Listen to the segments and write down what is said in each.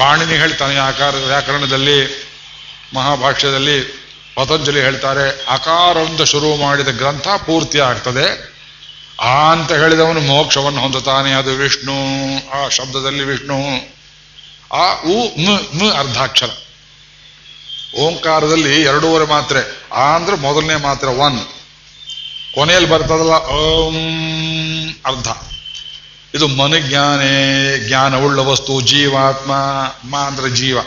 ಪಾಣಿನಿ ಹೇಳ್ತಾನೆ ಆಕಾರ, ವ್ಯಾಕರಣದಲ್ಲಿ, ಮಹಾಭಾಷ್ಯದಲ್ಲಿ ಪತಂಜಲಿ ಹೇಳ್ತಾರೆ ಅಕಾರದಿಂದ ಶುರು ಮಾಡಿದ ಗ್ರಂಥ ಪೂರ್ತಿ ಆಗ್ತದೆ ಆ ಅಂತ ಹೇಳಿದವನು ಮೋಕ್ಷವನ್ನು ಹೊಂದುತ್ತಾನೆ, ಅದು ವಿಷ್ಣು, ಆ ಶಬ್ದದಲ್ಲಿ ವಿಷ್ಣು, ಆ ಉ ಮ ಅರ್ಧಾಕ್ಷರ. ಓಂಕಾರದಲ್ಲಿ ಎರಡೂವರೆ ಮಾತ್ರೆ, ಆ ಅಂದ್ರೆ ಮೊದಲನೇ ಮಾತ್ರೆ, ಒನ್. ಕೊನೆಯಲ್ಲಿ ಬರ್ತದಲ್ಲ, ಓಂ ಅರ್ಧ. ಇದು ಮನಜ್ಞಾನೇ ಜ್ಞಾನವುಳ್ಳ ವಸ್ತು ಜೀವಾತ್ಮ ಮಾ ಅಂದ್ರೆ ಜೀವ.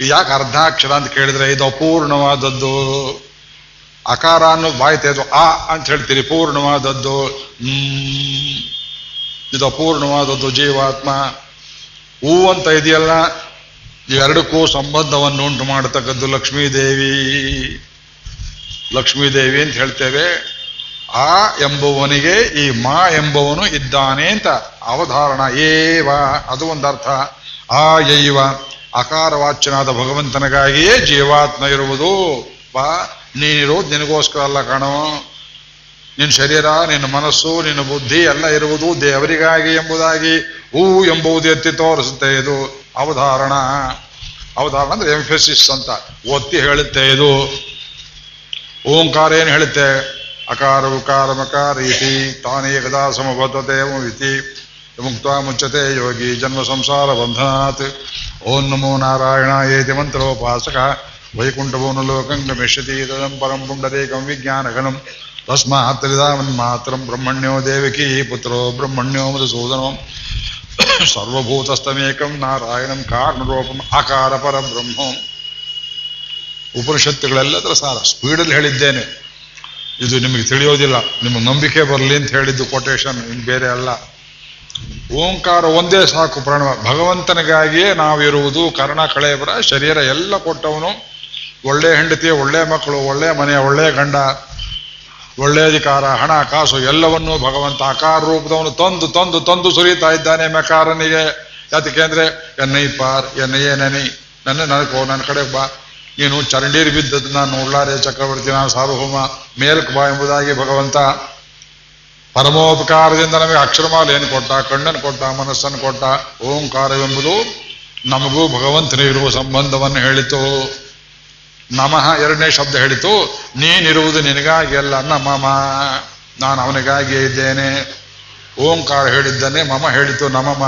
ಇದು ಯಾಕೆ ಅರ್ಧಾಕ್ಷರ ಅಂತ ಕೇಳಿದ್ರೆ ಇದು ಅಪೂರ್ಣವಾದದ್ದು. ಅಕಾರ ಅನ್ನೋದು ಬಾಯಿ ಆ ಅಂತ ಹೇಳ್ತೀರಿ, ಪೂರ್ಣವಾದದ್ದು. ಇದು ಅಪೂರ್ಣವಾದದ್ದು ಜೀವಾತ್ಮ. ಹೂ ಅಂತ ಇದೆಯಲ್ಲ ಎರಡಕ್ಕೂ ಸಂಬಂಧವನ್ನು ಉಂಟು ಮಾಡತಕ್ಕದ್ದು ಲಕ್ಷ್ಮೀದೇವಿ. ಲಕ್ಷ್ಮೀದೇವಿ ಅಂತ ಹೇಳ್ತೇವೆ. ಆ ಎಂಬುವನಿಗೆ ಈ ಮಾ ಎಂಬುವನು ಇದ್ದಾನೆ ಅಂತ ಅವಧಾರಣ. ಏವ, ಅದು ಒಂದರ್ಥ ಆ ಯೈವ, ಅಕಾರವಾಚ್ಯನಾದ ಭಗವಂತನಿಗಾಗಿಯೇ ಜೀವಾತ್ಮ ಇರುವುದು. ಬಾ ನೀನಿರುವುದು ನಿನಗೋಸ್ಕರ ಅಲ್ಲ ಕಾಣೋ. ನಿನ್ನ ಶರೀರ ನಿನ್ನ ಮನಸ್ಸು ನಿನ್ನ ಬುದ್ಧಿ ಎಲ್ಲ ಇರುವುದು ದೇವರಿಗಾಗಿ ಎಂಬುದಾಗಿ. ಹೂ ಎಂಬುದು ಎತ್ತಿ ತೋರಿಸುತ್ತೆ ಇದು ಅವಧಾರಣ. ಅವಧಾರಣ ಅಂದ್ರೆ ಎಂಫೆಸಿಸ್ ಅಂತ ಒತ್ತಿ ಹೇಳುತ್ತೆ ಇದು. ಓಂಕಾರ ಏನು ಹೇಳುತ್ತೆ? ಅಕಾರ ಉಕಾರ ಮಕಾರ ಇತಿ ತಾನೇ ಕದಾ ಸಮಬದ್ಧತೆ ಇತಿ ಮುಕ್ತ ಮುಚ್ಚತೆ ಯೋಗಿ ಜನ್ಮ ಸಂಸಾರ ಬಂಧನಾತ್. ಓಂ ನಮೋ ನಾರಾಯಣ ಏತಿ ಮಂತ್ರೋಪಾಸಕ. ವೈಕುಂಠಭವನ ಲೋಕಂ ಗಮಿಷ್ಯತಿ ತದಂ ಪರಂ ಪುಂಡರೇಕಂ ವಿಜ್ಞಾನಗಣಂ ತಸ್ಮಾತ್ ಮಾತ್ರಂ ಬ್ರಹ್ಮಣ್ಯೋ ದೇವಕಿ ಪುತ್ರೋ ಬ್ರಹ್ಮಣ್ಯೋ ಮಧುಸೂದನೋ. ಸರ್ವಭೂತಸ್ತಮೇಕಂ ನಾರಾಯಣಂ ಕಾರಣರೂಪಂ ಆಕಾರ ಪರಬ್ರಹ್ಮಂ ಉಪನಿಷತ್ತುಗಳೆಲ್ಲದರ ಸಾರ. ಸ್ಪೀಡಲ್ಲಿ ಹೇಳಿದ್ದೇನೆ. ಇದು ನಿಮಗೆ ತಿಳಿಯೋದಿಲ್ಲ. ನಿಮ್ಗೆ ನಂಬಿಕೆ ಬರಲಿ ಅಂತ ಹೇಳಿದ್ದು ಕೊಟೇಶನ್ ಇನ್ನು ಬೇರೆ ಅಲ್ಲ. ಓಂಕಾರ ಒಂದೇ ಸಾಕು ಪ್ರಾಣ ಭಗವಂತನಿಗಾಗಿಯೇ ನಾವಿರುವುದು, ಕರ್ಣ ಕಳೆಯಬರ ಶರೀರ ಎಲ್ಲ ಕೊಟ್ಟವನು. ಒಳ್ಳೆ ಹೆಂಡತಿ, ಒಳ್ಳೆ ಮಕ್ಕಳು, ಒಳ್ಳೆ ಮನೆ, ಒಳ್ಳೆ ಗಂಡ, ಒಳ್ಳೆ ಅಧಿಕಾರ, ಹಣ, ಕಾಸು ಎಲ್ಲವನ್ನೂ ಭಗವಂತ ಆಕಾರ ರೂಪದವನು ತಂದು ತಂದು ತಂದು ಸುರಿತಾ ಇದ್ದಾನೆ ಮೆಕಾರನಿಗೆ. ಯಾತಕ್ಕೆ ಅಂದ್ರೆ ಎನ್ನೈ ಪಾರ್ ಎನ್ನಯ್ಯ ನನಿ ನನ್ನ ನನಗೋ ನನ್ನ ಕಡೆ ಬಾ. ನೀನು ಚರಂಡೀರ್ ಬಿದ್ದದನ್ನ ಚಕ್ರವರ್ತಿ ನಾನು ಸಾರ್ವಭೌಮ ಮೇಲ್ಕ್ ಬಾ ಎಂಬುದಾಗಿ ಭಗವಂತ ಪರಮೋಪಕಾರದಿಂದ ನಮಗೆ ಅಕ್ಷರಮಾಲ ಏನು ಕೊಟ್ಟ ಕಣ್ಣನ್ನು ಕೊಟ್ಟ ಮನಸ್ಸನ್ನು ಕೊಟ್ಟ, ಓಂಕಾರವೆಂಬುದು ನಮಗೂ ಭಗವಂತನೇ ಇರುವ ಸಂಬಂಧವನ್ನು ಹೇಳಿತು. ನಮಃ ಎರಡನೇ ಶಬ್ದ ಹೇಳಿತು, ನೀನಿರುವುದು ನಿನಗಾಗಿ ಅಲ್ಲ ನಮಮ ನಾನು ಅವನಿಗಾಗಿಯೇ ಇದ್ದೇನೆ. ಓಂಕಾರ ಹೇಳಿದ್ದಾನೆ ಮಮ ಹೇಳಿತು ನಮಮ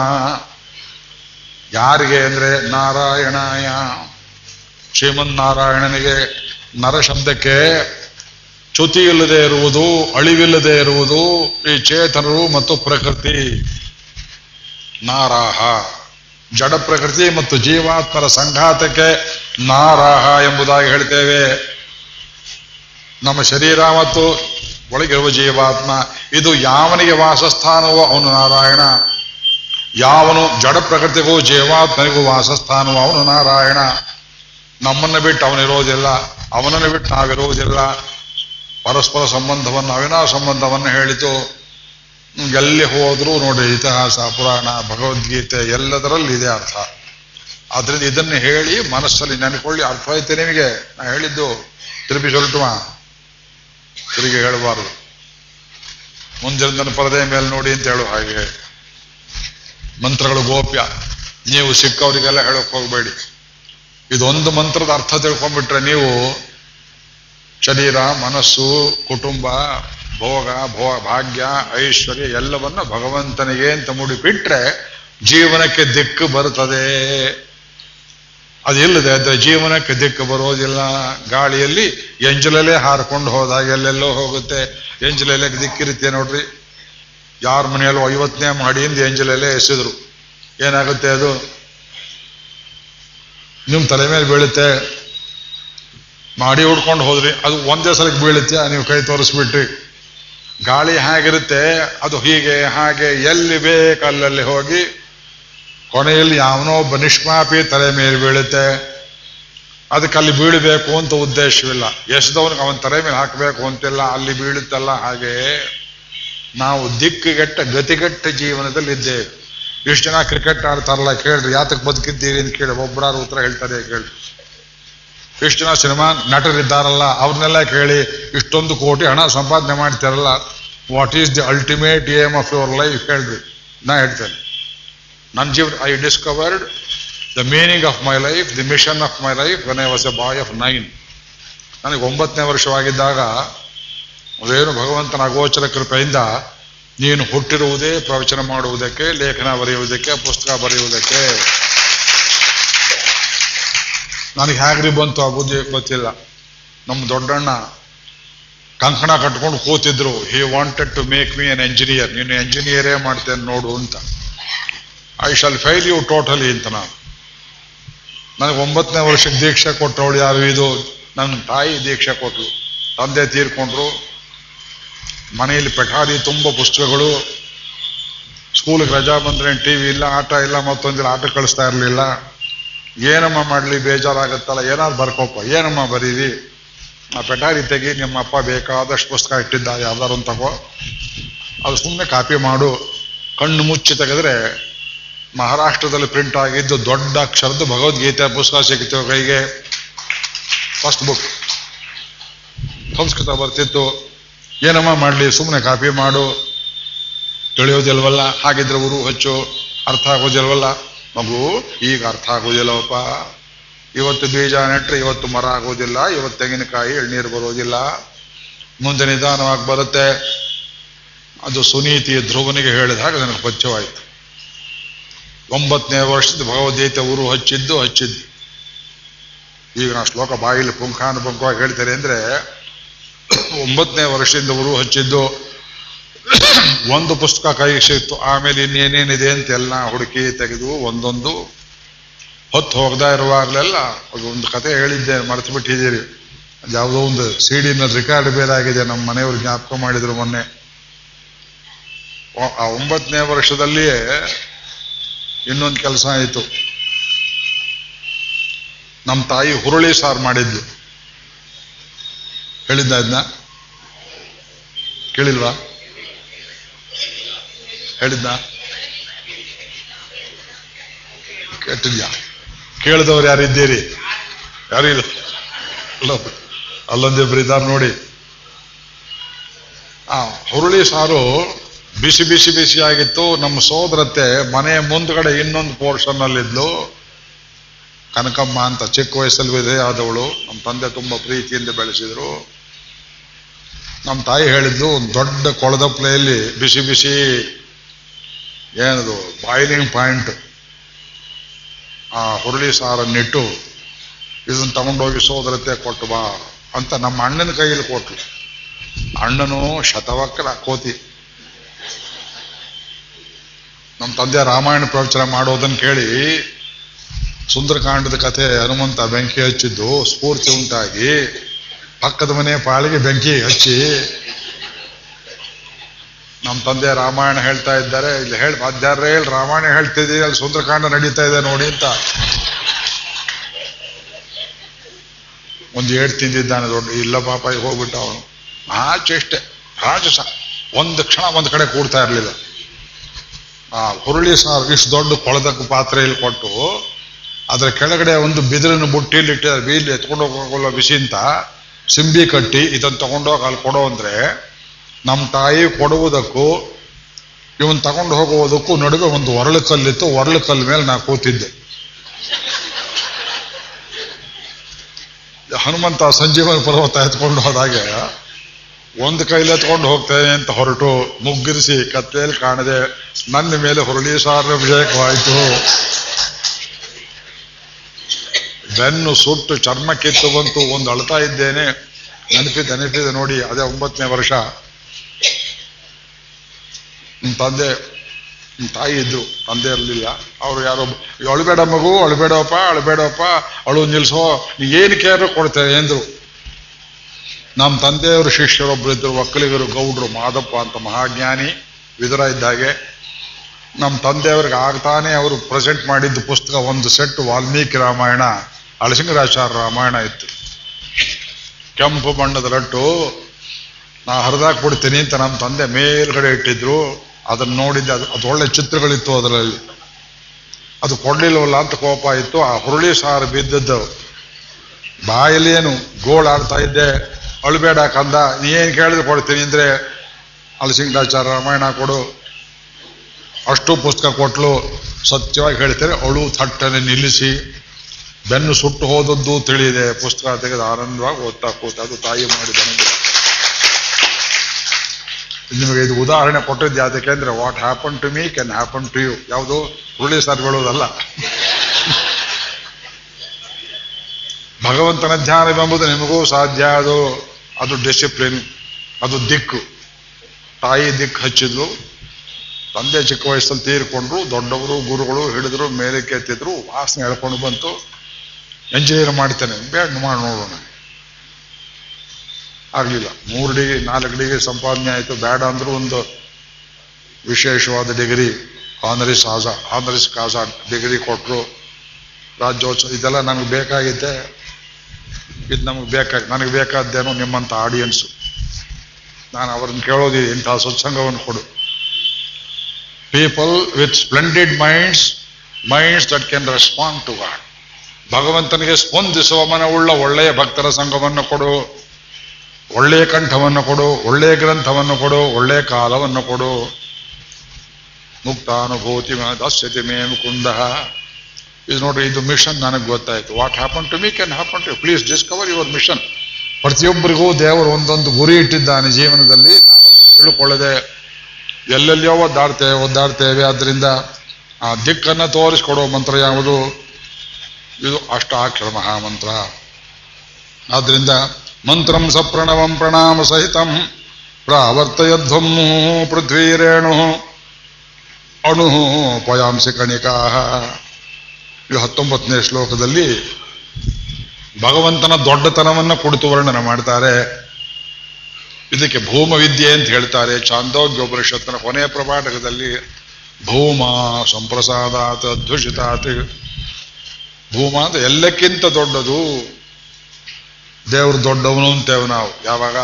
ಯಾರಿಗೆ ಅಂದ್ರೆ ನಾರಾಯಣಾಯ. ಶ್ರೀಮನ್ನಾರಾಯಣನಿಗೆ ನರ ಶಬ್ದಕ್ಕೆ ಚ್ಯುತಿ ಇಲ್ಲದೆ ಇರುವುದು, ಅಳಿವಿಲ್ಲದೆ ಇರುವುದು ಈ ಚೇತನರು ಮತ್ತು ಪ್ರಕೃತಿ. ನಾರಾಹ. ಜಡ ಪ್ರಕೃತಿ ಮತ್ತು ಜೀವಾತ್ಮರ ಸಂಘಾತಕ್ಕೆ ನಾರಾಹ ಎಂಬುದಾಗಿ ಹೇಳ್ತೇವೆ. ನಮ್ಮ ಶರೀರ ಮತ್ತು ಒಳಗಿರುವ ಜೀವಾತ್ಮ, ಇದು ಯಾವನಿಗೆ ವಾಸಸ್ಥಾನವೋ ಅವನು ನಾರಾಯಣ. ಯಾವನು ಜಡ ಪ್ರಕೃತಿಗೂ ಜೀವಾತ್ಮನಿಗೂ ವಾಸಸ್ಥಾನವೋ ಅವನು ನಾರಾಯಣ. ನಮ್ಮನ್ನು ಬಿಟ್ಟು ಅವನಿರೋದಿಲ್ಲ ಅವನನ್ನು ಬಿಟ್ಟು ನಾವಿರೋದಿಲ್ಲ ಪರಸ್ಪರ ಸಂಬಂಧವನ್ನು ಅವಿನಾ ಸಂಬಂಧವನ್ನು ಹೇಳಿತು. ಎಲ್ಲಿ ಹೋದರೂ ನೋಡಿ ಇತಿಹಾಸ, ಪುರಾಣ, ಭಗವದ್ಗೀತೆ ಎಲ್ಲದರಲ್ಲಿ ಇದೆ ಅರ್ಥ. ಆದ್ರಿಂದ ಇದನ್ನು ಹೇಳಿ ಮನಸ್ಸಲ್ಲಿ ನೆನಕೊಳ್ಳಿ. ಅರ್ಥ ಆಯ್ತು ನಿಮಗೆ? ನಾ ಹೇಳಿದ್ದು ತಿರುಪಿ ಸೊಲ್ಟುವ ತಿರುಗಿ ಹೇಳಬಾರದು. ಮುಂಜಾನೆ ಪರದೆ ಮೇಲೆ ನೋಡಿ ಅಂತ ಹೇಳು ಹಾಗೆ. ಮಂತ್ರಗಳು ಗೋಪ್ಯ. ನೀವು ಸಿಕ್ಕವರಿಗೆಲ್ಲ ಹೇಳಕ್ ಹೋಗ್ಬೇಡಿ. ಇದೊಂದು ಮಂತ್ರದ ಅರ್ಥ ತಿಳ್ಕೊಂಡ್ಬಿಟ್ರೆ ನೀವು ಶರೀರ, ಮನಸ್ಸು, ಕುಟುಂಬ, ಭೋಗ, ಭೋ, ಭಾಗ್ಯ, ಐಶ್ವರ್ಯ ಎಲ್ಲವನ್ನ ಭಗವಂತನಿಗೆ ಅಂತ ಮುಡಿಬಿಟ್ರೆ ಜೀವನಕ್ಕೆ ದಿಕ್ಕು ಬರುತ್ತದೆ. ಅದಿಲ್ಲದೆ ಅಂದ್ರೆ ಜೀವನಕ್ಕೆ ದಿಕ್ಕು ಬರೋದಿಲ್ಲ. ಗಾಳಿಯಲ್ಲಿ ಎಂಜಲಲ್ಲೇ ಹಾರ್ಕೊಂಡು ಹೋದಾಗ ಎಲ್ಲೆಲ್ಲೋ ಹೋಗುತ್ತೆ. ಎಂಜಲಲ್ಲೇ ದಿಕ್ಕಿರುತ್ತೆ ನೋಡ್ರಿ. ಯಾರ ಮನೆಯಲ್ಲೂ ಐವತ್ತನೇ ಮಾಡಿಯಿಂದ ಎಂಜಲಲ್ಲೇ ಎಸೆದ್ರು. ಏನಾಗುತ್ತೆ ಅದು? ನಿಮ್ಮ ತಲೆ ಮೇಲೆ ಬೀಳುತ್ತೆ, ಮಾಡಿ ಉಡ್ಕೊಂಡು ಹೋದ್ರಿ, ಅದು ಒಂದೇ ಸಲಕ್ಕೆ ಬೀಳುತ್ತೆ ನೀವು ಕೈ ತೋರಿಸ್ಬಿಟ್ರಿ. ಗಾಳಿ ಹೇಗಿರುತ್ತೆ, ಅದು ಹೀಗೆ, ಹಾಗೆ, ಎಲ್ಲಿ ಬೇಕಲ್ಲಲ್ಲಿ ಹೋಗಿ, ಕೊನೆಯಲ್ಲಿ ಯಾವನೋ ಒಬ್ಬ ನಿಷ್ಮಾಪಿ ತಲೆ ಮೇಲೆ ಬೀಳುತ್ತೆ. ಅದಕ್ಕೆ ಅಲ್ಲಿ ಬೀಳಬೇಕು ಅಂತ ಉದ್ದೇಶವಿಲ್ಲ. ಎಷ್ಟದವನಿಗೆ ಅವನ ತಲೆ ಮೇಲೆ ಹಾಕಬೇಕು ಅಂತಿಲ್ಲ, ಅಲ್ಲಿ ಬೀಳುತ್ತಲ್ಲ, ಹಾಗೆ ನಾವು ದಿಕ್ಕುಗೆಟ್ಟ, ಗತಿಗೆಟ್ಟ ಜೀವನದಲ್ಲಿ ಇಷ್ಟು ಜನ ಕ್ರಿಕೆಟ್ ಆಡ್ತಾರಲ್ಲ ಕೇಳ್ರಿ ಯಾತಕ್ಕೆ ಬದುಕಿದ್ದೀರಿ ಅಂತ ಕೇಳಿ ಒಬ್ಬರಾರು ಉತ್ತರ ಹೇಳ್ತಾರೆ ಕೇಳಿ ಎಷ್ಟು ಜನ ಸಿನಿಮಾ ನಟರಿದ್ದಾರಲ್ಲ, ಅವ್ರನ್ನೆಲ್ಲ ಕೇಳಿ ಇಷ್ಟೊಂದು ಕೋಟಿ ಹಣ ಸಂಪಾದನೆ ಮಾಡ್ತಾರಲ್ಲ what is the ultimate aim of your life ಹೇಳ್ರಿ. ನಾ ಹೇಳ್ತೇನೆ. ನನ್ನ ಜೀವನ I discovered the meaning of my life the mission of my life when I was a boy of nine ನನಗೆ ಒಂಬತ್ತನೇ ವರ್ಷವಾಗಿದ್ದಾಗ, ಅದೇನು ಭಗವಂತನ ಅಗೋಚರ ಕೃಪೆಯಿಂದ ನೀನು ಹುಟ್ಟಿರುವುದೇ ಪ್ರವಚನ ಮಾಡುವುದಕ್ಕೆ, ಲೇಖನ ಬರೆಯುವುದಕ್ಕೆ, ಪುಸ್ತಕ ಬರೆಯುವುದಕ್ಕೆ. ನನಗೆ ಹೇಗ್ರಿ ಬಂತು ಆ ಬುದ್ಧಿ ಗೊತ್ತಿಲ್ಲ. ನಮ್ಮ ದೊಡ್ಡಣ್ಣ ಕಂಕಣ ಕಟ್ಕೊಂಡು ಕೂತಿದ್ರು he wanted to make me an engineer ನೀನು ಎಂಜಿನಿಯರೇ ಮಾಡ್ತೇನೆ ನೋಡು ಅಂತ. I shall fail you totally ಅಂತ ನಾನು. ನನಗೆ ಒಂಬತ್ತನೇ ವರ್ಷಕ್ಕೆ ದೀಕ್ಷೆ ಕೊಟ್ಟವಳು ಯಾರು ಇದು? ನನ್ನ ತಾಯಿ ದೀಕ್ಷೆ ಕೊಟ್ಟರು. ತಂದೆ ತೀರ್ಕೊಂಡ್ರು. ಮನೆಯಲ್ಲಿ ಪೆಠಾರಿ ತುಂಬ ಪುಸ್ತಕಗಳು. ಸ್ಕೂಲ್ಗೆ ರಜಾ ಬಂದ್ರೆ ಟಿ ವಿ ಇಲ್ಲ, ಆಟ ಇಲ್ಲ, ಮತ್ತೊಂದಿಲ್ಲ, ಆಟ ಕಳಿಸ್ತಾ ಇರಲಿಲ್ಲ. ಏನಮ್ಮ ಮಾಡಲಿ, ಬೇಜಾರಾಗತ್ತಲ್ಲ, ಏನಾದ್ರು ಬರ್ಕೋಪ ಏನಮ್ಮ ಬರೀರಿ? ಆ ಪೆಟಾರಿ ತೆಗಿ, ನಿಮ್ಮ ಅಪ್ಪ ಬೇಕಾದಷ್ಟು ಪುಸ್ತಕ ಇಟ್ಟಿದ್ದ ಯಾವ್ದಾರು ತಗೋ. ಅದು ಸುಮ್ಮನೆ ಕಾಪಿ ಮಾಡು. ಕಣ್ಣು ಮುಚ್ಚಿ ತೆಗೆದ್ರೆ ಮಹಾರಾಷ್ಟ್ರದಲ್ಲಿ ಪ್ರಿಂಟ್ ಆಗಿದ್ದು ದೊಡ್ಡ ಅಕ್ಷರದ ಭಗವದ್ಗೀತೆ ಪುಸ್ತಕ ಸಿಗ್ತೇವೆ ಕೈಗೆ. ಫಸ್ಟ್ ಬುಕ್ ಸಂಸ್ಕೃತ ಬರ್ತಿತ್ತು. ಏನಮ್ಮ ಮಾಡಲಿ ಸುಮ್ಮನೆ ಕಾಪಿ ಮಾಡು. ತಿಳಿಯೋದಿಲ್ವಲ್ಲ? ಹಾಗಿದ್ರೆ ಊರು ಹಚ್ಚು. ಅರ್ಥ ಆಗೋದಿಲ್ವಲ್ಲ? ಮಗು, ಈಗ ಅರ್ಥ ಆಗೋದಿಲ್ಲವಪ್ಪ. ಇವತ್ತು ಬೀಜ ನೆಟ್ಟರೆ ಇವತ್ತು ಮರ ಆಗೋದಿಲ್ಲ, ಇವತ್ತು ತೆಂಗಿನಕಾಯಿ, ಎಳ್ನೀರು ಬರೋದಿಲ್ಲ. ಮುಂದೆ ನಿಧಾನವಾಗಿ ಬರುತ್ತೆ. ಅದು ಸುನೀತಿ ಧ್ರುವನಿಗೆ ಹೇಳಿದ ಹಾಗೆ ನನಗೆ ಪಚ್ಚವಾಯಿತು ಒಂಬತ್ತನೇ ವರ್ಷದ ಭಗವದ್ಗೀತೆ ಊರು ಹಚ್ಚಿದ್ದು ಹಚ್ಚಿದ್ದು. ಈಗ ನಾ ಶ್ಲೋಕ ಬಾಯಿಲಿ ಪುಂಖಾನುಪುಂಖವಾಗಿ ಹೇಳ್ತಾರೆ ಅಂದ್ರೆ ಒಂಬತ್ತನೇ ವರ್ಷದಿಂದ ಊರು ಹಚ್ಚಿದ್ದು ಒಂದು ಪುಸ್ತಕ ಕೈಗೆ ಸಿಕ್ತು ಆಮೇಲೆ ಇನ್ನೇನೇನಿದೆ ಅಂತ ಎಲ್ಲ ಹುಡುಕಿ ತೆಗೆದು ಒಂದೊಂದು ಹೊತ್ತು ಹೋಗ್ದಾ ಇರುವಾಗಲೆಲ್ಲ ಒಂದು ಕತೆ ಹೇಳಿದ್ದೆ ಮರೆತು ಬಿಟ್ಟಿದ್ದೀರಿ ಯಾವುದೋ ಒಂದು ಸಿಡಿನ ರೆಕಾರ್ಡ್ ಬೇರೆ ಆಗಿದೆ ನಮ್ಮ ಮನೆಯವರು ಜ್ಞಾಪಕ ಮಾಡಿದ್ರು ಮೊನ್ನೆ. ಆ ಒಂಬತ್ತನೇ ವರ್ಷದಲ್ಲಿಯೇ ಇನ್ನೊಂದು ಕೆಲಸ ಆಯಿತು. ನಮ್ಮ ತಾಯಿ ಹುರುಳಿ ಸಾರು ಮಾಡಿದ್ಲು. ಹೇಳಿದ್ದ ಅದನ್ನ ಕೇಳಿಲ್ವಾ? ಹೇಳಿದ್ದ ಕೇಳಿದ್ಯಾ ಕೇಳಿದವ್ರು ಯಾರಿದ್ದೀರಿ ಯಾರು ಇಲ್ಲ? ಅಲ್ಲೊಂದಿಬ್ರು ಇದ್ದಾರೆ ನೋಡಿ. ಆ, ಹುರುಳಿ ಸಾರು ಬಿಸಿ ಬಿಸಿ ಬಿಸಿ ಆಗಿತ್ತು ನಮ್ಮ ಸೋದರತ್ತೆ ಮನೆಯ ಮುಂದ್ಗಡೆ ಇನ್ನೊಂದು ಪೋರ್ಷನ್ ಅಲ್ಲಿದ್ಲು. ಕನಕಮ್ಮ ಅಂತ ಚಿಕ್ಕ ವಯಸ್ಸಲ್ಲಿ ವಿಧೆ ಆದವಳು. ನಮ್ಮ ತಂದೆ ತುಂಬ ಪ್ರೀತಿಯಿಂದ ಬೆಳೆಸಿದ್ರು. ನಮ್ಮ ತಾಯಿ ಹೇಳಿದ್ದು, ಒಂದು ದೊಡ್ಡ ಕೊಳದಪ್ಲೆಯಲ್ಲಿ ಬಿಸಿ ಬಿಸಿ ಏನದು ಬಾಯ್ಲಿಂಗ್ ಪಾಯಿಂಟ್ ಆ ಹುರುಳಿ ಸಾರನ್ನಿಟ್ಟು ಇದನ್ನು ತಗೊಂಡೋಗಿ ಸೋದರತೆ ಕೊಟ್ಟು ಬಾ ಅಂತ ನಮ್ಮ ಅಣ್ಣನ ಕೈಯಲ್ಲಿ ಕೊಟ್ಲು. ಅಣ್ಣನು ಶತವಕ್ರ ಕೋತಿ. ನಮ್ಮ ತಂದೆ ರಾಮಾಯಣ ಪ್ರವಚನ ಮಾಡೋದನ್ನು ಕೇಳಿ ಸುಂದರಕಾಂಡದ ಕಥೆ ಹನುಮಂತ ಬೆಂಕಿ ಹಚ್ಚಿದ್ದು, ಸ್ಫೂರ್ತಿ ಉಂಟಾಗಿ ಪಕ್ಕದ ಮನೆ ಪಾಳಿಗೆ ಬೆಂಕಿ ಹಚ್ಚಿ. ನಮ್ಮ ತಂದೆ ರಾಮಾಯಣ ಹೇಳ್ತಾ ಇದ್ದಾರೆ, ಇಲ್ಲಿ ಹೇಳಿ ಅದ್ಯಾರ ಹೇಳಿ, ರಾಮಾಯಣ ಹೇಳ್ತಿದ್ದೀರಿ, ಅಲ್ಲಿ ಸುಂದರಕಾಂಡ ನಡೀತಾ ಇದೆ ನೋಡಿ ಅಂತ. ಒಂದು ಏಟ್ ತಿಂದಿದ್ದಾನೆ ದೊಡ್ಡ, ಇಲ್ಲ ಪಾಪ ಈಗ ಹೋಗ್ಬಿಟ್ಟ ಅವನು. ಆ ಚೇಷ್ಟೆ ರಾಜಸ, ಒಂದು ಕ್ಷಣ ಒಂದು ಕಡೆ ಕೂಡ್ತಾ ಇರಲಿಲ್ಲ. ಆ ಹುರುಳಿ ಸಾರು ಇಷ್ಟು ದೊಡ್ಡ ಕೊಳದ ಪಾತ್ರೆಯಲ್ಲಿ ಕೊಟ್ಟು ಅದರ ಕೆಳಗಡೆ ಒಂದು ಬಿದಿರನ್ನು ಬುಟ್ಟಿಯಲ್ಲಿ ಇಟ್ಟಿದ್ದಾರೆ. ಬೀಲಿ ಎತ್ಕೊಂಡು ಹೋಗೋಲ್ಲ ಬಿಸಿ ಅಂತ. ಸಿಂಬಿ ಕಟ್ಟಿ ಇದನ್ನು ತಗೊಂಡೋಗಿ ಅಲ್ಲಿ ಕೊಡೋ ಅಂದರೆ ನಮ್ಮ ತಾಯಿ ಕೊಡುವುದಕ್ಕೂ, ಇವನ್ ತಗೊಂಡು ಹೋಗುವುದಕ್ಕೂ ನಡುವೆ ಒಂದು ಒರಳು ಕಲ್ಲಿತ್ತು ಒರಳು ಕಲ್ಲು ಮೇಲೆ ನಾ ಕೂತಿದ್ದೆ. ಹನುಮಂತ ಸಂಜೀವನ ಪರ್ವತ ಎತ್ಕೊಂಡು ಹೋದಾಗೆ ಒಂದು ಕೈಲಿ ಎತ್ಕೊಂಡು ಹೋಗ್ತೇನೆ ಅಂತ ಹೊರಟು ಮುಗ್ಗಿರಿಸಿ ಕತ್ತೆಯಲ್ಲಿ ಕಾಣದೆ ನನ್ನ ಮೇಲೆ ಹೊರಳಿ ಸಾರ ವಿಜಯಕವಾಯಿತು ಬೆನ್ನು ಸುಟ್ಟು ಚರ್ಮ ಕಿತ್ತು ಬಂತು, ಒಂದು ಅಳ್ತಾ ಇದ್ದೇನೆ. ನೆನಪಿದ, ನೆನಪಿದೆ ನೋಡಿ, ಅದೇ ಒಂಬತ್ತನೇ ವರ್ಷ. ತಂದೆ ತಾಯಿ ಇದ್ರು, ತಂದೆ ಇರಲಿಲ್ಲ. ಅವರು ಯಾರೋ ಅಳಬೇಡ ಮಗು, ಅಳಬೇಡಪ್ಪ ಅಳಬೇಡಪ್ಪ, ಅಳು ನಿಲ್ಸೋ, ನೀ ಏನು ಕೇರ್ ಕೊಡ್ತೇವೆ ಎಂದ್ರು. ನಮ್ಮ ತಂದೆಯವರು ಶಿಷ್ಯರೊಬ್ಬರು ಇದ್ರು, ಒಕ್ಕಲಿಗರು, ಗೌಡ್ರು, ಮಾದಪ್ಪ ಅಂತ ಮಹಾಜ್ಞಾನಿ ವಿದುರ ಇದ್ದಾಗೆ ನಮ್ಮ ತಂದೆಯವ್ರಿಗೆ ಆಗ್ತಾನೆ ಅವರು ಪ್ರೆಸೆಂಟ್ ಮಾಡಿದ್ದ ಪುಸ್ತಕ ಒಂದು ಸೆಟ್ ವಾಲ್ಮೀಕಿ ರಾಮಾಯಣ ಅಳಸಿಂಗರಾಚಾರ ರಾಮಾಯಣ ಇತ್ತು. ಕೆಂಪು ಬಣ್ಣದ ರಟ್ಟು ನಾ ಹರಿದಾಕ್ಬಿಡ್ತೀನಿ ಅಂತ ನಮ್ಮ ತಂದೆ ಮೇಲ್ಗಡೆ ಇಟ್ಟಿದ್ರು. ಅದನ್ನು ನೋಡಿದ್ದೆ, ಅದು ಅದು ಒಳ್ಳೆ ಚಿತ್ರಗಳಿತ್ತು ಅದರಲ್ಲಿ. ಅದು ಕೊಡ್ಲಿಲ್ವಲ್ಲ ಅಂತ ಕೋಪ ಇತ್ತು. ಆ ಹುರುಳಿ ಸಾರು ಬಿದ್ದದ್ದು. ಬಾಯಲ್ಲೇನು ಗೋಳಾಡ್ತಾ ಇದ್ದೆ. ಅಳ್ಬೇಡ ಕಂದ, ನೀ ಏನು ಕೇಳಿದ್ರೆ ಕೊಡ್ತೀನಿ ಅಂದ್ರೆ ಅಲಸಿಂಗಾಚಾರ ರಾಮಾಯಣ ಕೊಡು. ಅಷ್ಟು ಪುಸ್ತಕ ಕೊಟ್ಟಲು ಸತ್ಯವಾಗಿ ಹೇಳ್ತಾರೆ, ಅಳು ಥಟ್ಟನೆ ನಿಲ್ಲಿಸಿ. ಬೆನ್ನು ಸುಟ್ಟು ಹೋದದ್ದು ತಿಳಿದೆ, ಪುಸ್ತಕ ತೆಗೆದು ಆನಂದವಾಗಿ ಓದ್ತಾ ಕೂತ ಅದು ತಾಯಿ ಮಾಡಿದ ನಿಮಗೆ ಇದು ಉದಾಹರಣೆ ಕೊಟ್ಟಿದ್ದು ಯಾವ್ದಕ್ಕೆ ಅಂದ್ರೆ what happen to me can happen to you ಯಾವುದು? ಹುರುಳಿ ಹೇಳೋದಲ್ಲ. ಭಗವಂತನ ಧ್ಯಾನವೆಂಬುದು ನಿಮಗೂ ಸಾಧ್ಯ, ಅದು ಅದು ಡಿಸಿಪ್ಲಿನ್ ಅದು ದಿಕ್ಕು. ತಾಯಿ ದಿಕ್ಕು ಹಚ್ಚಿದ್ರು ತಂದೆ ಚಿಕ್ಕ ವಯಸ್ಸಲ್ಲಿ ತೀರ್ಕೊಂಡ್ರು, ದೊಡ್ಡವರು, ಗುರುಗಳು ಹಿಡಿದ್ರು ಮೇಲೆ ಎತ್ತಿದ್ರು ವಾಸನೆ ಹೇಳ್ಕೊಂಡು ಬಂತು. ಎಂಜಿನಿಯರ್ ಮಾಡ್ತೇನೆ ಬೇಡ ಮಾಡಿ ನೋಡೋಣ. ಆಗಲಿಲ್ಲ. ಮೂರು ಡಿಗ್ರಿ, ನಾಲ್ಕು ಡಿಗ್ರಿ ಸಂಪಾದನೆ ಆಯಿತು. ಬೇಡ ಅಂದ್ರೂ ಒಂದು ವಿಶೇಷವಾದ ಡಿಗ್ರಿ ಆನರಿಸ್ ಆಜಾ ಆನರಿಸ್ ಕಾಜಾ ಡಿಗ್ರಿ ಕೊಟ್ಟರು ರಾಜ್ಯೋತ್ಸವ, ಇದೆಲ್ಲ ನಮಗೆ ಬೇಕಾಗಿದ್ದೆ. ಇದು ನಮಗೆ ಬೇಕಾಗಿ ನನಗೆ ಬೇಕಾದ್ದೇನೋ ನಿಮ್ಮಂಥ ಆಡಿಯನ್ಸು ನಾನು ಅವ್ರನ್ನ ಕೇಳೋದಿದೆ, ಇಂಥ ಸತ್ಸಂಗವನ್ನು ಕೊಡು. People with splendid minds minds that can respond to God ಭಗವಂತನಿಗೆ ಸ್ಪಂದಿಸುವ ಮನವುಳ್ಳ ಒಳ್ಳೆಯ ಭಕ್ತರ ಸಂಘವನ್ನು ಕೊಡು, ಒಳ್ಳೆಯ ಕಂಠವನ್ನು ಕೊಡು, ಒಳ್ಳೆಯ ಗ್ರಂಥವನ್ನು ಕೊಡು, ಒಳ್ಳೆಯ ಕಾಲವನ್ನು ಕೊಡು. ಮುಕ್ತಾನುಭೂತಿ ದಾಸ್ಯತಿ ಮೇ ಮುಕುಂದ. ಇದು ನೋಡ್ರಿ ಇದು ಮಿಷನ್ ನನಗೆ ಗೊತ್ತಾಯ್ತು. What happen to me can happen to please discover your mission ಪ್ರತಿಯೊಬ್ಬರಿಗೂ ದೇವರು ಒಂದೊಂದು ಗುರಿ ಇಟ್ಟಿದ್ದಾನೆ ಜೀವನದಲ್ಲಿ. ನಾವು ಅದನ್ನು ತಿಳ್ಕೊಳ್ಳದೆ ಎಲ್ಲೆಲ್ಲಿಯೋ ಒದ್ದಾಡ್ತೇವೆ ಒದ್ದಾಡ್ತೇವೆ, ಆದ್ದರಿಂದ ಆ ದಿಕ್ಕನ್ನು ತೋರಿಸ್ಕೊಡೋ ಮಂತ್ರ ಯಾವುದು? ಇದು ಅಷ್ಟಾಕ್ಷರ ಮಹಾಮಂತ್ರ. ಆದ್ದರಿಂದ ಮಂತ್ರಂ ಸಪ್ರಣವಂ ಪ್ರಣಾಮ ಸಹಿತಂ ಪ್ರಾವರ್ತಯಧ್ವಂ ಪೃಥ್ವೀರೇಣು ಅಣು ಪಯಾಂಸಿ ಕಣಿಕಾ. ಇದು ಹತ್ತೊಂಬತ್ತನೇ ಶ್ಲೋಕದಲ್ಲಿ ಭಗವಂತನ ದೊಡ್ಡತನವನ್ನು ಕುಡಿತು ವರ್ಣನೆ ಮಾಡ್ತಾರೆ. ಇದಕ್ಕೆ ಭೂಮ ವಿದ್ಯೆ ಅಂತ ಹೇಳ್ತಾರೆ. ಚಾಂದೋಗ್ಯೋಪನಿಷತ್ತಿನ ಕೊನೆಯ ಪ್ರಪಾಠಕದಲ್ಲಿ ಭೂಮ ಸಂಪ್ರಸಾದಾತ ಧ್ವಜಿತಾತ್ ಭೂಮ ಅಂತ ಎಲ್ಲಕ್ಕಿಂತ ದೊಡ್ಡದು. ದೇವ್ರು ದೊಡ್ಡವನು ಅಂತೇವೆ ನಾವು. ಯಾವಾಗ?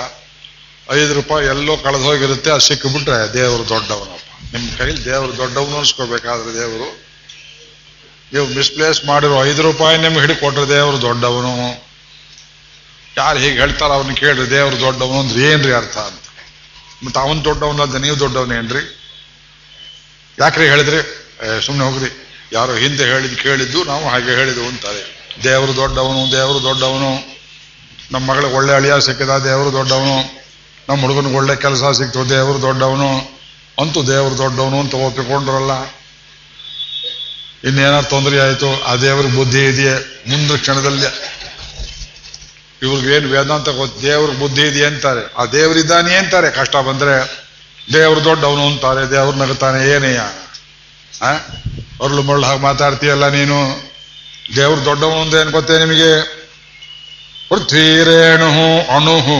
ಐದು ರೂಪಾಯಿ ಎಲ್ಲೋ ಕಳೆದು ಹೋಗಿರುತ್ತೆ, ಅದು ಸಿಕ್ಕಿಬಿಟ್ರೆ ದೇವರು ದೊಡ್ಡವನಪ್ಪ ನಿಮ್ಮ ಕೈಲಿ ದೇವರು ದೊಡ್ಡವನು ಅನ್ಸ್ಕೋಬೇಕಾದ್ರೆ ದೇವರು. ನೀವು ಮಿಸ್ಪ್ಲೇಸ್ ಮಾಡಿರೋ ಐದು ರೂಪಾಯಿ ನಿಮ್ಗೆ ಹಿಡಿಕೊಟ್ರೆ ದೇವರು ದೊಡ್ಡವನು. ಯಾರು ಹೀಗೆ ಹೇಳ್ತಾರ ಅವ್ರನ್ನ ಕೇಳ್ರಿ, ದೇವರು ದೊಡ್ಡವನು ಅಂದ್ರೆ ಏನ್ರಿ ಅರ್ಥ ಅಂತ. ಮತ್ತೆ ಅವನು ದೊಡ್ಡವನಲ್ಲ ನೀವು ದೊಡ್ಡವನೇನ್ರಿ ಯಾಕ್ರಿ ಹೇಳಿದ್ರಿ? ಸುಮ್ಮನೆ ಹೋಗ್ರಿ. ಯಾರೋ ಹಿಂದೆ ಹೇಳಿದ್ ಕೇಳಿದ್ದು ನಾವು ಹಾಗೆ ಹೇಳಿದ್ವು ಅಂತಾರೆ. ದೇವರು ದೊಡ್ಡವನು ದೇವರು ದೊಡ್ಡವನು. ನಮ್ಮ ಮಗಳಿಗೆ ಒಳ್ಳೆ ಅಳಿಯ ಸಿಕ್ಕಿದ, ದೇವರು ದೊಡ್ಡವನು. ನಮ್ಮ ಹುಡುಗನಿಗೆ ಒಳ್ಳೆ ಕೆಲಸ ಸಿಕ್ತು ದೇವರು ದೊಡ್ಡವನು. ಅಂತೂ ದೇವರು ದೊಡ್ಡವನು ಅಂತ ಒಪ್ಪಿಕೊಂಡ್ರಲ್ಲ. ಇನ್ನೇನಾರು ತೊಂದರೆ ಆಯಿತು, ಆ ದೇವ್ರಿಗೆ ಬುದ್ಧಿ ಇದೆಯೇ? ಮುಂದಿನ ಕ್ಷಣದಲ್ಲಿ ಇವ್ರಿಗೇನು ವೇದಾಂತ ಗೊತ್ತು? ದೇವ್ರ ಬುದ್ಧಿ ಇದೆ ಅಂತಾರೆ. ಆ ದೇವರಿದ್ದಾನೆ ಅಂತಾರೆ. ಕಷ್ಟ ಬಂದ್ರೆ ದೇವ್ರು ದೊಡ್ಡವನು ಅಂತಾರೆ. ದೇವ್ರ ನಗುತ್ತಾನೆ ಏನೇಯ ಅರ್ಳು ಮರಳು ಹಾಗೆ ಮಾತಾಡ್ತೀಯಲ್ಲ ನೀನು? ದೇವ್ರ ದೊಡ್ಡವನು ಅಂತ ಏನ್ ಗೊತ್ತೇ ನಿಮಗೆ? ಪೃಥ್ವೀರೇಣು ಅಣುಹು.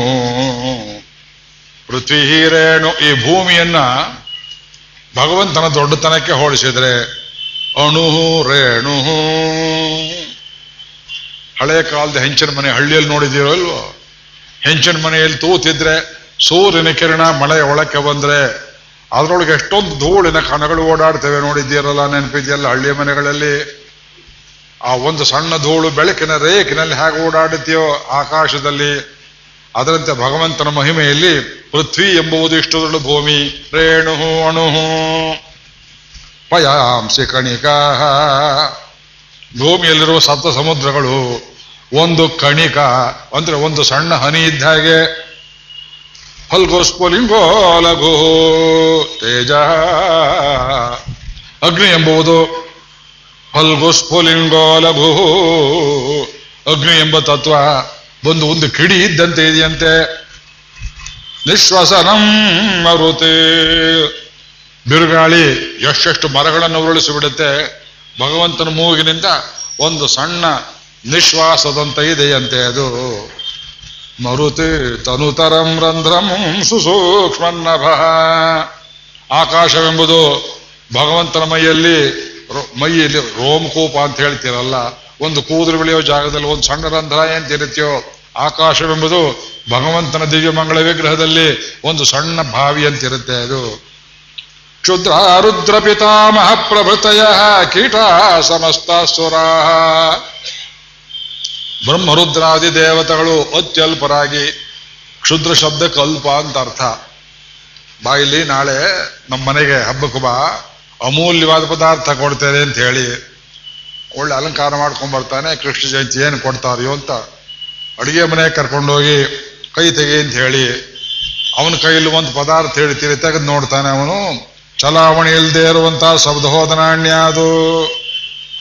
ಪೃಥ್ವೀರೇಣು ಈ ಭೂಮಿಯನ್ನ ಭಗವಂತನ ದೊಡ್ಡತನಕ್ಕೆ ಹೋಲಿಸಿದ್ರೆ ಅಣುಹು ರೇಣು ಹಳೆ ಕಾಲದ ಹೆಂಚಿನ ಮನೆ ಹಳ್ಳಿಯಲ್ಲಿ ನೋಡಿದ್ದೀರೋ ಹೆಂಚಿನ ಮನೆಯಲ್ಲಿ ತೂತಿದ್ರೆ ಸೂರ್ಯನ ಕಿರಣ, ಮಳೆ ಒಳಕ್ಕೆ ಬಂದ್ರೆ ಅದರೊಳಗೆ ಎಷ್ಟೊಂದು ಧೂಳಿನ ಕಣಗಳು ಓಡಾಡ್ತೇವೆ ನೋಡಿದ್ದೀರಲ್ಲ ನೆನಪಿದೆಯಲ್ಲ ಹಳ್ಳಿಯ ಮನೆಗಳಲ್ಲಿ? ಆ ಒಂದು ಸಣ್ಣ ಧೂಳು ಬೆಳಕಿನ ರೇಖಿನಲ್ಲಿ ಹೇಗೆ ಓಡಾಡುತ್ತೀಯೋ ಆಕಾಶದಲ್ಲಿ, ಅದರಂತೆ ಭಗವಂತನ ಮಹಿಮೆಯಲ್ಲಿ ಪೃಥ್ವಿ ಎಂಬುದು ದೊಡ್ಡ ಭೂಮಿ. ರೇಣು ಅಣುಹು. ಪಯಾಂಸಿ ಕಣಿಕಾ. ಭೂಮಿಯಲ್ಲಿರುವ ಸಪ್ತ ಸಮುದ್ರಗಳು, ಒಂದು ಕಣಿಕ, ಅಂದ್ರೆ ಒಂದು ಸಣ್ಣ ಹನಿ ಇದ್ದ ಹಾಗೆ. ಫಲ್ಗೋಸ್ಫುಲಿಂಗೋ ಲಘು ತೇಜ. ಅಗ್ನಿ ಎಂಬುದು ಫಲ್ಗೋಸ್ಫುಲಿಂಗೋ ಅಗ್ನಿ ಎಂಬ ತತ್ವ ಒಂದು ಒಂದು ಕಿಡಿ ಇದ್ದಂತೆ ಇದೆಯಂತೆ. ನಿಶ್ವಾಸನಂ ಮರುತೆ ಬಿರುಗಾಳಿ ಎಷ್ಟೆಷ್ಟು ಮರಗಳನ್ನು ಉರುಳಿಸಿ ಬಿಡುತ್ತೆ ಭಗವಂತನ ಮೂಗಿನಿಂದ ಒಂದು ಸಣ್ಣ ನಿಶ್ವಾಸದಂತ ಇದೆಯಂತೆ ಅದು. ಮರುತಿ ತನುತರಂ ರಂಧ್ರಂ ಸುಸೂಕ್ಷ್ಮನ್ನಭ. ಆಕಾಶವೆಂಬುದು ಭಗವಂತನ ಮೈಯಲ್ಲಿ ಮೈಯಲ್ಲಿ ರೋಮಕೂಪ ಅಂತ ಹೇಳ್ತೀರಲ್ಲ, ಒಂದು ಕೂದಲು ಬೆಳೆಯೋ ಜಾಗದಲ್ಲಿ ಒಂದು ಸಣ್ಣ ರಂಧ್ರ ಏನ್ತಿರುತ್ತೆಯೋ ಆಕಾಶವೆಂಬುದು ಭಗವಂತನ ದಿವ್ಯಮಂಗಳ ವಿಗ್ರಹದಲ್ಲಿ ಒಂದು ಸಣ್ಣ ಬಾವಿ ಅಂತಿರುತ್ತೆ ಅದು. ಕ್ಷುದ್ರ ರುದ್ರ ಪಿತಾಮಹ ಪ್ರಭೃತಯ ಕೀಟ ಸಮಸ್ತ ಸುರಾ ಬ್ರಹ್ಮರುದ್ರಾದಿ ದೇವತೆಗಳು ಅತ್ಯಲ್ಪರಾಗಿ ಕ್ಷುದ್ರ ಶಬ್ದ ಕಲ್ಪ ಅಂತ ಅರ್ಥ. ಬಾಯಿಲಿ ನಾಳೆ ನಮ್ಮ ಮನೆಗೆ ಹಬ್ಬಕ್ಕೆ ಬಾ. ಅಮೂಲ್ಯವಾದ ಪದಾರ್ಥ ಕೊಡ್ತೇನೆ ಅಂತ ಹೇಳಿ ಒಳ್ಳೆ ಅಲಂಕಾರ ಮಾಡ್ಕೊಂಡ್ ಬರ್ತಾನೆ. ಕೃಷ್ಣ ಜಯಂತಿ ಏನು ಕೊಡ್ತಾರೆಯೋ ಅಂತ ಅಡುಗೆ ಮನೆ ಕರ್ಕೊಂಡೋಗಿ ಕೈ ತೆಗಿ ಅಂತ ಹೇಳಿ ಅವನ ಕೈಯಲ್ಲಿ ಒಂದು ಪದಾರ್ಥ ಹೇಳ್ತೀರಿ ತೆಗೆದು ನೋಡ್ತಾನೆ ಅವನು. ಚಲಾವಣೆ ಇಲ್ಲದೆ ಇರುವಂತಹ ಶಬ್ದಹೋದನಾಣ್ಯ ಅದು.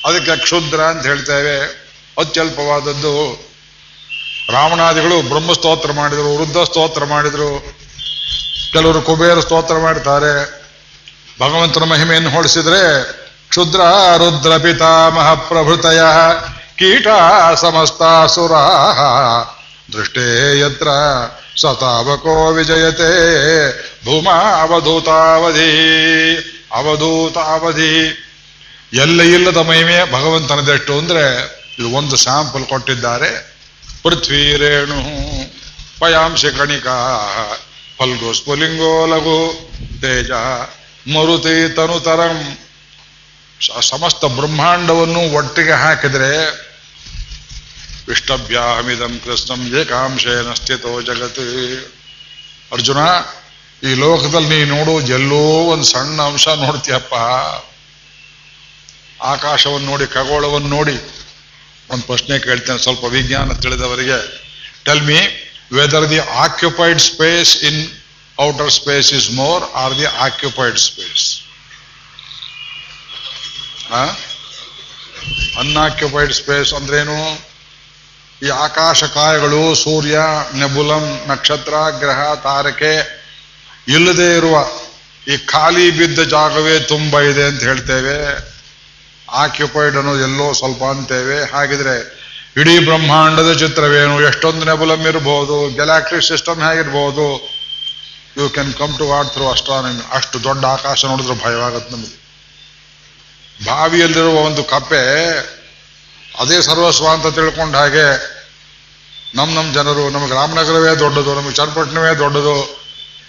ಅದಕ್ಕೆ ಕ್ಷುದ್ರ ಅಂತ ಹೇಳ್ತೇವೆ. ಅತ್ಯಲ್ಪವಾದದ್ದು. ರಾವಣಾದಿಗಳು ಬ್ರಹ್ಮಸ್ತೋತ್ರ ಮಾಡಿದ್ರು, ವೃದ್ಧ ಸ್ತೋತ್ರ ಮಾಡಿದ್ರು. ಕೆಲವರು ಕುಬೇರ ಸ್ತೋತ್ರ ಮಾಡ್ತಾರೆ. ಭಗವಂತನ ಮಹಿಮೆಯನ್ನು ಹೊಡಿಸಿದ್ರೆ ಕ್ಷುದ್ರ, ರುದ್ರ ಪಿತಾಮಹ ಪ್ರಭೃತಯ ಕೀಟ ಸಮಸ್ತಾಸುರ ದೃಷ್ಟೇ ಯತ್ರ. ಸತಾವಕೋ ವಿಜಯತೆ ಭೂಮ ಅವಧೂತಾವಧಿ ಅವಧೂತಾವಧಿ ಎಲ್ಲ ಇಲ್ಲದ ಮಹಿಮೆ ಭಗವಂತನದೆಷ್ಟು ಅಂದ್ರೆ ಇದು ಒಂದು ಸ್ಯಾಂಪಲ್ ಕೊಟ್ಟಿದ್ದಾರೆ. ಪೃಥ್ವಿ ರೇಣು ಪಯಾಂಶ ಕಣಿಕಾ ಫಲ್ಗೋ ಸ್ಫುಲಿಂಗೋ ಲಘು, ತೇಜ, ಮರುತಿ ತನುತರಂ. ಸಮಸ್ತ ಬ್ರಹ್ಮಾಂಡವನ್ನು ಒಟ್ಟಿಗೆ ಹಾಕಿದ್ರೆ ಇಷ್ಟಭ್ಯಾಮಿದಂ ಕೃಷ್ಣಂ ಏಕಾಂಶೇನ ಸ್ಥಿತೋ ಜಗತ್. ಅರ್ಜುನ, ಈ ಲೋಕದಲ್ಲಿ ನೀ ನೋಡು, ಎಲ್ಲೋ ಒಂದು ಸಣ್ಣ ಅಂಶ ನೋಡ್ತೀಯಪ್ಪ. ಆಕಾಶವನ್ನು ನೋಡಿ ಖಗೋಳವನ್ನು ನೋಡಿ. ಒಂದು ಪ್ರಶ್ನೆ ಕೇಳ್ತೇನೆ, ಸ್ವಲ್ಪ ವಿಜ್ಞಾನ ತಿಳಿದವರಿಗೆ. Tell me whether the occupied space in outer space is more or the occupied space unoccupied space ಅಂದ್ರೇನು? ಈ ಆಕಾಶ ಕಾಯಗಳು, ಸೂರ್ಯ, ನೆಬುಲಂ, ನಕ್ಷತ್ರ, ಗ್ರಹ, ತಾರಕೆ, ಇಲ್ಲದೆ ಇರುವ ಈ ಖಾಲಿ ಬಿದ್ದ ಜಾಗವೇ ತುಂಬ ಇದೆ ಅಂತ ಹೇಳ್ತೇವೆ. ಆಕ್ಯುಪೈಡ್ ಅನ್ನೋದು ಎಲ್ಲೋ ಸ್ವಲ್ಪ ಅಂತೇವೆ. ಹಾಗಿದ್ರೆ ಇಡೀ ಬ್ರಹ್ಮಾಂಡದ ಚಿತ್ರವೇನು? ಎಷ್ಟೊಂದು ನೆಬುಲಂ ಇರಬಹುದು galactic system ಹೇಗಿರ್ಬೋದು? You can come to what through astronomy ಅಷ್ಟು ದೊಡ್ಡ ಆಕಾಶ ನೋಡಿದ್ರೆ ಭಯವಾಗತ್ತೆ ನಮಗೆ. ಬಾವಿಯಲ್ಲಿರುವ ಒಂದು ಕಪ್ಪೆ ಅದೇ ಸರ್ವಸ್ವ ಅಂತ ತಿಳ್ಕೊಂಡ ಹಾಗೆ ನಮ್ಮ ನಮ್ಮ ಜನರು ನಮಗೆ ರಾಮನಗರವೇ ದೊಡ್ಡದು ನಮಗೆ ಚನ್ನಪಟ್ಟಣವೇ ದೊಡ್ಡದು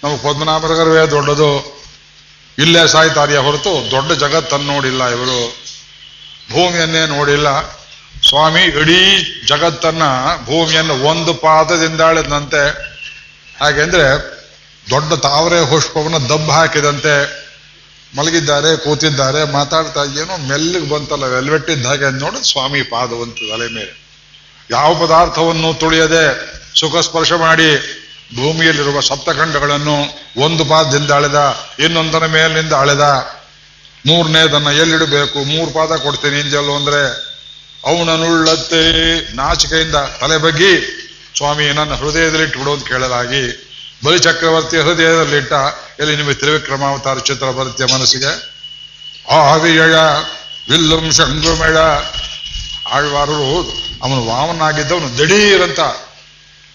ನಮಗೆ ಪದ್ಮನಾಭನಗರವೇ ದೊಡ್ಡದು, ಇಲ್ಲೇ ಸಾಯ್ತಾರಿಯ ಹೊರತು ದೊಡ್ಡ ಜಗತ್ತನ್ನು ನೋಡಿಲ್ಲ ಇವರು. ಭೂಮಿಯನ್ನೇ ನೋಡಿಲ್ಲ. ಸ್ವಾಮಿ, ಇಡೀ ಜಗತ್ತನ್ನ ಭೂಮಿಯನ್ನು ಒಂದು ಪಾದದಿಂದ ಆಳಿದಂತೆ ಹಾಗೆಂದ್ರೆ ದೊಡ್ಡ ತಾವರೆ ಪುಷ್ಪವನ್ನು ದಬ್ಬ ಹಾಕಿದಂತೆ ಮಲಗಿದ್ದಾರೆ, ಕೂತಿದ್ದಾರೆ, ಮಾತಾಡ್ತಾ ಏನೋ ಮೆಲ್ಲಿಗೆ ಬಂತಲ್ಲ ವೆಲ್ವೆಟ್ಟಿದ್ದ ಹಾಗೆ ನೋಡಿ, ಸ್ವಾಮಿ ಪಾದವಂತ ತಲೆ ಮೇಲೆ. ಯಾವ ಪದಾರ್ಥವನ್ನು ತುಳಿಯದೆ ಸುಖ ಸ್ಪರ್ಶ ಮಾಡಿ ಭೂಮಿಯಲ್ಲಿರುವ ಸಪ್ತಖಂಡಗಳನ್ನು ಒಂದು ಪಾದದಿಂದ ಅಳೆದ, ಇನ್ನೊಂದರ ಮೇಲಿನಿಂದ ಅಳೆದ ಮೂರನೇದನ್ನ ಎಲ್ಲಿಡಬೇಕು, ಮೂರು ಪಾದ ಕೊಡ್ತೀನಿ ಇಂಜಲ್ಲು ಅಂದ್ರೆ ಅವನನುಳ್ಳತ್ತೆ ನಾಚಿಕೆಯಿಂದ ತಲೆ ಬಗ್ಗಿ, ಸ್ವಾಮಿ ನನ್ನ ಹೃದಯದಲ್ಲಿ ಇಟ್ಬಿಡೋದು ಕೇಳಲಾಗಿ ಬಲಿ ಚಕ್ರವರ್ತಿ ಹೃದಯದಲ್ಲಿಟ್ಟ ಎಲ್ಲಿ ನಿಮಗೆ ತ್ರಿವಿಕ್ರಮಾವತಾರ ಚಿತ್ರ ಬರುತ್ತೆ ಮನಸ್ಸಿಗೆ? ಆವಿಯಯ ವಿಲ್ಲಂ ಶಂಗುಮೇಳ ಆಳ್ವಾರರು ಅವನು ವಾಮನಾಗಿದ್ದವನು, ದಿಢೀರಂತ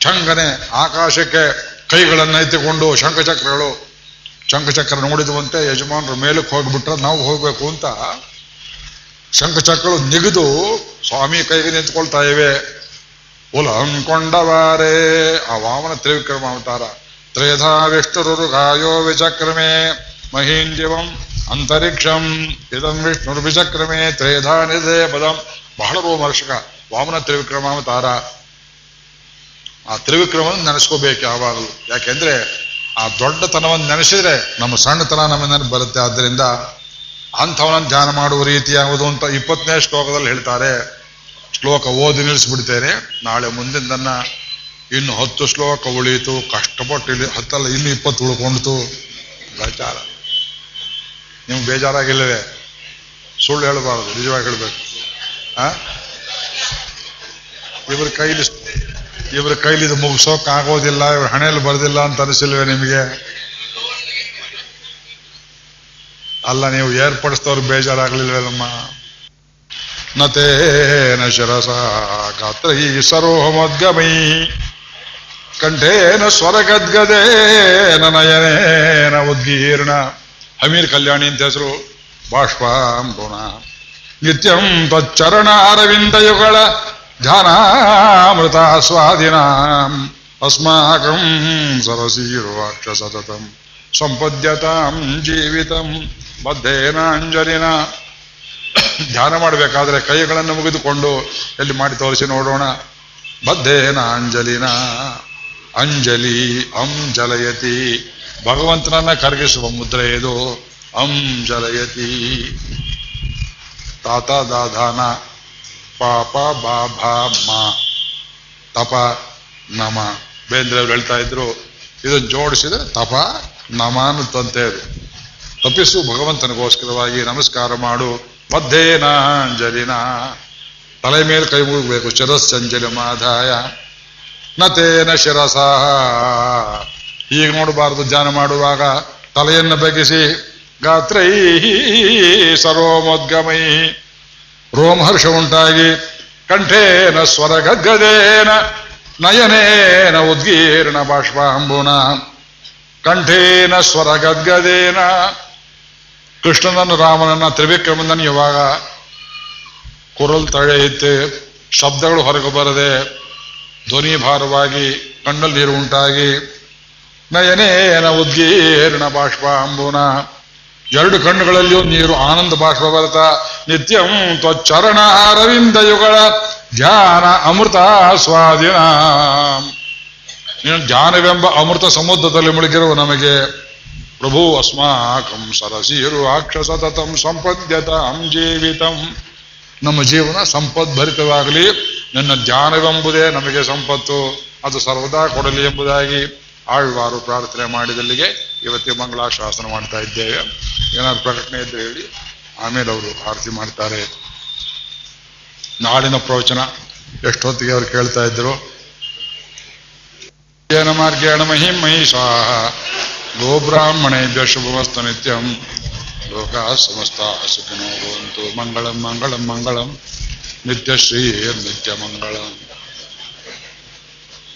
ಚಂಗನೆ ಆಕಾಶಕ್ಕೆ ಕೈಗಳನ್ನು ಎತ್ತಿಕೊಂಡು ಶಂಖಚಕ್ರಗಳು ಶಂಖಚಕ್ರ ನೋಡಿದುವಂತೆ ಯಜಮಾನರು ಮೇಲಕ್ಕೆ ಹೋಗ್ಬಿಟ್ರೆ ನಾವು ಹೋಗ್ಬೇಕು ಅಂತ ಶಂಖಚಕ್ರಗಳು ನಿಗಿದು ಸ್ವಾಮಿ ಕೈಗೆ ನಿಂತ್ಕೊಳ್ತಾ ಇವೆ. ಉಲಂಕೊಂಡವಾರೇ ಆ ವಾಮನ ತ್ರಿವಿಕ್ರಮ ಅವತಾರ ತ್ರೇಧಾ ವಿಷ್ಣುರುಗಾಯೋ ವಿಚಕ್ರಮೇ ಮಹೀಂದ್ಯವಂ ಅಂತರಿಕ್ಷಂ ಇದಂ ವಿಷ್ಣುರ್ವಿಚಕ್ರಮೇ ತ್ರೇಧಾ ನಿಧೇ ಪದಂ ಬಹಳ ರೋಮರ್ಷಕ ವಾಮನ ತ್ರಿವಿಕ್ರಮಾವತಾರ ಆ ತ್ರಿವಿಕ್ರಮವನ್ನು ನೆನೆಸ್ಕೋಬೇಕು ಯಾವಾಗಲೂ ಯಾಕೆಂದ್ರೆ ಆ ದೊಡ್ಡತನವನ್ನು ನೆನೆಸಿದ್ರೆ ನಮ್ಮ ಸಣ್ಣತನ ನಮ್ಮ ಬರುತ್ತೆ ಆದ್ದರಿಂದ ಅಂಥವನ ಧ್ಯಾನ ಮಾಡುವ ರೀತಿ ಯಾವುದು ಅಂತ ಇಪ್ಪತ್ತನೇ ಶ್ಲೋಕದಲ್ಲಿ ಹೇಳ್ತಾರೆ ಶ್ಲೋಕ ಓದಿ ನಿಲ್ಲಿಸ್ಬಿಡ್ತೇನೆ ನಾಳೆ ಮುಂದಿನ ಇನ್ನು ಹತ್ತು ಶ್ಲೋಕ ಉಳಿಯಿತು ಕಷ್ಟಪಟ್ಟು ಹತ್ತಲ್ಲ, ಇನ್ನು ಇಪ್ಪತ್ತು ಉಳ್ಕೊಂಡಿತು. ಬೇಜಾರ. ನಿಮ್ಗೆ ಬೇಜಾರಾಗಿಲ್ಲವೇ? ಸುಳ್ಳು ಹೇಳಬಾರದು, ನಿಜವಾಗಿ ಹೇಳಬೇಕು. ಆ? ಇವ್ರ ಕೈಲಿ ಇವ್ರ ಕೈಲಿ ಇದು ಮುಗಿಸೋಕೆ ಆಗೋದಿಲ್ಲ, ಇವ್ರ ಹಣೆಯಲ್ಲಿ ಬರೋದಿಲ್ಲ ಅಂತ ಅನಿಸಿಲ್ವೇ ನಿಮಗೆ? ಅಲ್ಲ, ನೀವು ಏರ್ಪಡಿಸಿದವ್ರು ಬೇಜಾರಾಗ್ಲಿಲ್ವೇನಮ್ಮ? ನತೇನ ಶಿರಸ ಗಾತ್ರ ಈ ಸರೋಹಮದ್ಗಮೈ. ಕಂಠೇನ ಸ್ವರಗದ್ಗದೇನ ನಯನೇನ ಉದ್ಗೀರ್ಣ. ಹಮೀರ್ ಕಲ್ಯಾಣಿ ಅಂತ ಹೆಸರು. ಬಾಷ್ಪಾಂಬುಣ ನಿತ್ಯಂ ತಚ್ಚರಣ ಅರವಿಂದಯುಗಳ ಧ್ಯಾನಾಮೃತ ಸ್ವಾಧೀನ ಅಸ್ಮಾಕಂ ಸರಸೀರುವಾಕ್ಷ ಸತತಂ ಸಂಪದ್ಯತಾಂ ಜೀವಿತಂ ಬದ್ಧೇನಾಂಜಲಿನ ಧ್ಯಾನ ಮಾಡಬೇಕಾದ್ರೆ ಕೈಗಳನ್ನು ಮುಗಿದುಕೊಂಡು ಎಲ್ಲಿ ಮಾಡಿ ತೋರಿಸಿ ನೋಡೋಣ. ಬದ್ಧೇನ ಅಂಜಲಿನ ಅಂ ಜಲಯತಿ. ಭಗವಂತನನ್ನ ಕರಗಿಸುವ ಮುದ್ರೆ ಇದು. ಅಂ ಜಲಯತಿ. ತಾತ ದಾಧಾನ ಪಾಪ, ಬಾಭಾ, ಮ. ತಪ, ನಮ. ಬೇಂದ್ರೆ ಅವ್ರು ಹೇಳ್ತಾ ಇದ್ರು ಇದನ್ನು ಜೋಡಿಸಿದ್ರೆ ತಪ, ನಮ ಅನ್ನುತ್ತಂತೆ ಅದು. ತಪ್ಪಿಸು ಭಗವಂತನಿಗೋಸ್ಕರವಾಗಿ ನಮಸ್ಕಾರ ಮಾಡು. ಮಧ್ಯೇನಾಂಜಲಿನ ತಲೆ ಮೇಲೆ ಕೈ ಮುಗಬೇಕು. ಚರಸ್ಸಂಜಲಿ ಮಾಧಾಯ ನತೇನ ಶಿರಸ. ಈಗ ನೋಡಬಾರದು, ಧ್ಯಾನ ಮಾಡುವಾಗ ತಲೆಯನ್ನು ಬಗ್ಗಿಸಿ, ಗಾತ್ರೈ ಸರ್ವಮೋದ್ಗಮೈ ರೋಮಹರ್ಷ ಉಂಟಾಗಿ, ಕಂಠೇನ ಸ್ವರ ಗದ್ಗದೇನ ನಯನೇನ ಉದ್ಗೀರ್ಣ ಬಾಷ್ಪಾಂಬುನ. ಕಂಠೇನ ಸ್ವರ ಗದ್ಗದೇನ ಕೃಷ್ಣನನ್ನು ರಾಮನನ್ನ ತ್ರಿವಿಕ್ರಮನನ್ನು ಇವಾಗ ಕುರಲ್ ತಳೆಯುತ್ತೆ ಶಬ್ದಗಳು ಹೊರಗೆ ಬರದೆ ಧ್ವನಿ ಭಾರವಾಗಿ ಕಣ್ಣಲ್ಲಿ ನೀರು ಉಂಟಾಗಿ ನಯನೇನ ಉದ್ಗೀರ್ಣ ಬಾಷ್ಪ ಅಂಬುನ ಎರಡು ಕಣ್ಣುಗಳಲ್ಲಿಯೂ ನೀರು ಆನಂದ ಬಾಷ್ಪ ಬರ್ತಾ ನಿತ್ಯಂ ತ್ವಚ್ಚರಣ ಅರವಿಂದಯುಗಳ ಧ್ಯಾನ ಅಮೃತ ಸ್ವಾಧೀನ ನೀನು ಧ್ಯಾನವೆಂಬ ಅಮೃತ ಸಮುದ್ರದಲ್ಲಿ ಮುಳುಗಿರುವ ನಮಗೆ, ಪ್ರಭು ಅಸ್ಮಾಕಂ ಸರಸೀರು ಅಕ್ಷಸತತಂ ಸಂಪದ್ಯತ ಸಂಪದ್ಯತಂ ಜೀವಿತಂ. ನಮ್ಮ ಜೀವನ ಸಂಪದ್ಭರಿತವಾಗಲಿ. ನನ್ನ ಧ್ಯಾನವೆಂಬುದೇ ನಮಗೆ ಸಂಪತ್ತು. ಅದು ಸರ್ವದಾ ಕೊಡಲಿ ಎಂಬುದಾಗಿ ಆಳ್ವಾರು ಪ್ರಾರ್ಥನೆ ಮಾಡಿದಲ್ಲಿಗೆ ಇವತ್ತೇ ಮಂಗಳಾಶಾಸನ ಮಾಡ್ತಾ ಇದ್ದೇವೆ. ಏನಾದ್ರು ಪ್ರಕಟಣೆ ಇದ್ದರೆ ಹೇಳಿ. ಆಮೇಲೆ ಅವರು ಆರತಿ ಮಾಡ್ತಾರೆ. ನಾಡಿನ ಪ್ರವಚನ ಎಷ್ಟೊತ್ತಿಗೆ ಅವರು ಕೇಳ್ತಾ ಇದ್ರು. ಏನ ಮಾರ್ಗೇಣ ಮಹಿಂ ಮಹಿಷಾ ಗೋಬ್ರಾಹ್ಮಣೇಭ್ಯ ಶುಭಮಸ್ತ ನಿತ್ಯಂ. ಲೋಕ ಸಮಸ್ತ ಸುಖಿನೋ ಮಂಗಳಂ ಮಂಗಳಂ ಮಂಗಳಂ. ನಿತ್ಯಶ್ರೀ ನಿತ್ಯ ಮಂಗಳಂ